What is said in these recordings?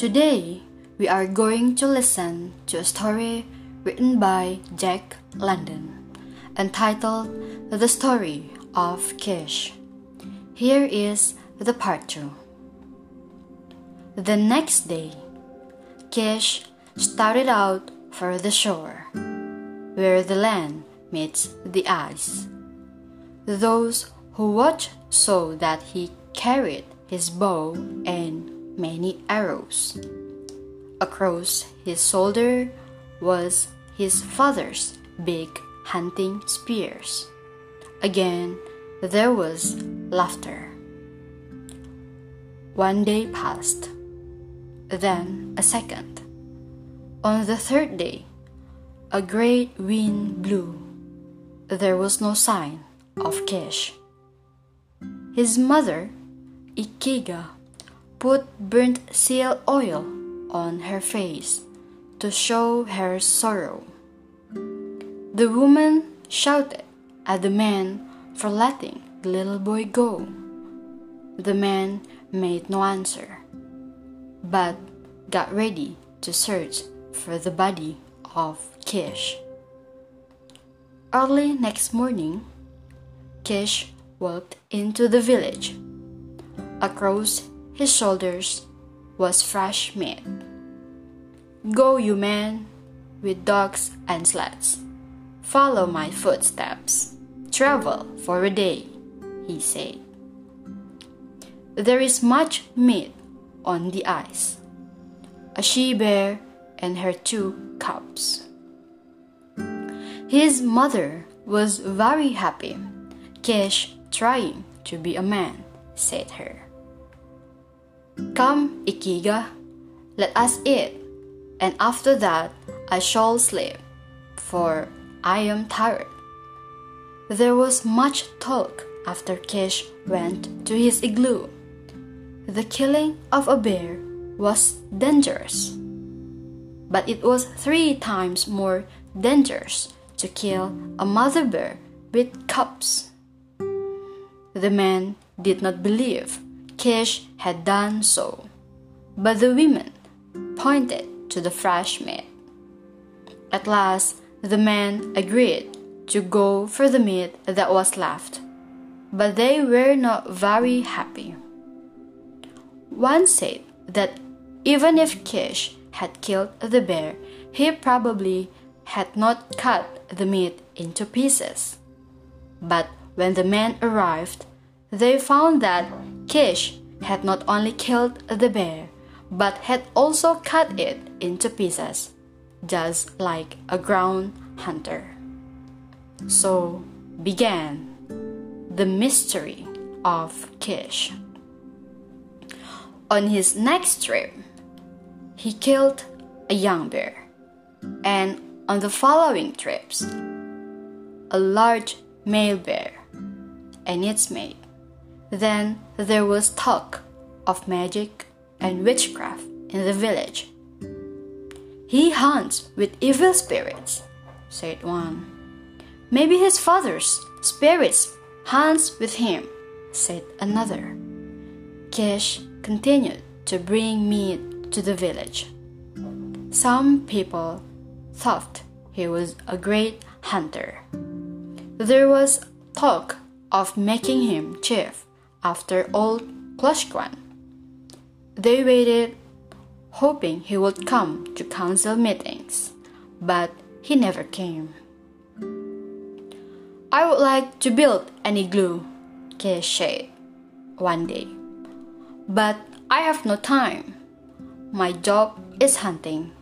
Today, we are going to listen to a story written by Jack London entitled The Story of Kish. Here is the part 2. The next day, Kish started out for the shore, where the land meets the ice. Those who watched saw that he carried his bow and many arrows. Across his shoulder was his father's big hunting spears. Again, there was laughter. One day passed, then a second. On the third day, a great wind blew. There was no sign of Kish. His mother, Ikiga, put burnt seal oil on her face to show her sorrow. The woman shouted at the man for letting the little boy go. The man made no answer, but got ready to search for the body of Kish. Early next morning, Kish walked into the village. Across his shoulders was fresh meat. Go, you men, with dogs and sleds. Follow my footsteps. Travel for a day, he said. There is much meat on the ice. A she bear and her two cubs. His mother was very happy. Kish trying to be a man, said her. Come, Ikiga, let us eat, and after that I shall sleep, for I am tired. There was much talk after Kish went to his igloo. The killing of a bear was dangerous, but it was three times more dangerous to kill a mother bear with cubs. The man did not believe Kish had done so, but the women pointed to the fresh meat. At last, the men agreed to go for the meat that was left, but they were not very happy. One said that even if Kish had killed the bear, he probably had not cut the meat into pieces. But when the men arrived, they found that Kish had not only killed the bear, but had also cut it into pieces, just like a ground hunter. So began the mystery of Kish. On his next trip, he killed a young bear, and on the following trips, a large male bear and its mate. Then there was talk of magic and witchcraft in the village. He hunts with evil spirits, said one. Maybe his father's spirits hunts with him, said another. Kish continued to bring meat to the village. Some people thought he was a great hunter. There was talk of making him chief after old Kloshkwan. They waited, hoping he would come to council meetings, but he never came. I would like to build an igloo, said one day, but I have no time. My job is hunting,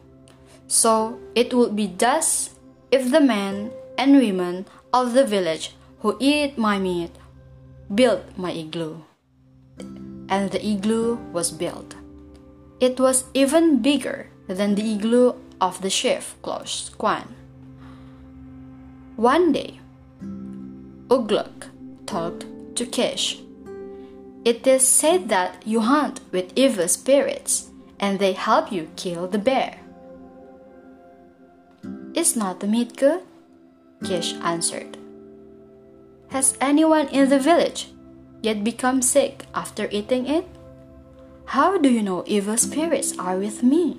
so it would be thus if the men and women of the village who eat my meat built my igloo. And the igloo was built. It was even bigger than the igloo of the chief Kloshkwan. One day, Ugluk talked to Kish. It is said that you hunt with evil spirits and they help you kill the bear. Is not the meat good? Kish answered. Has anyone in the village yet become sick after eating it? How do you know evil spirits are with me?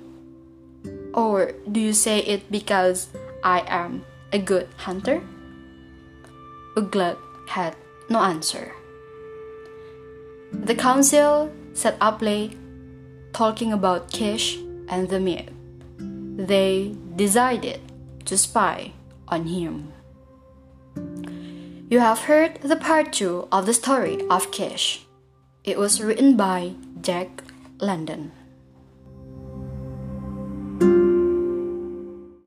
Or do you say it because I am a good hunter? Ugluk had no answer. The council sat up late talking about Kish and the myth. They decided to spy on him. You have heard the part two of the story of Kish. It was written by Jack London.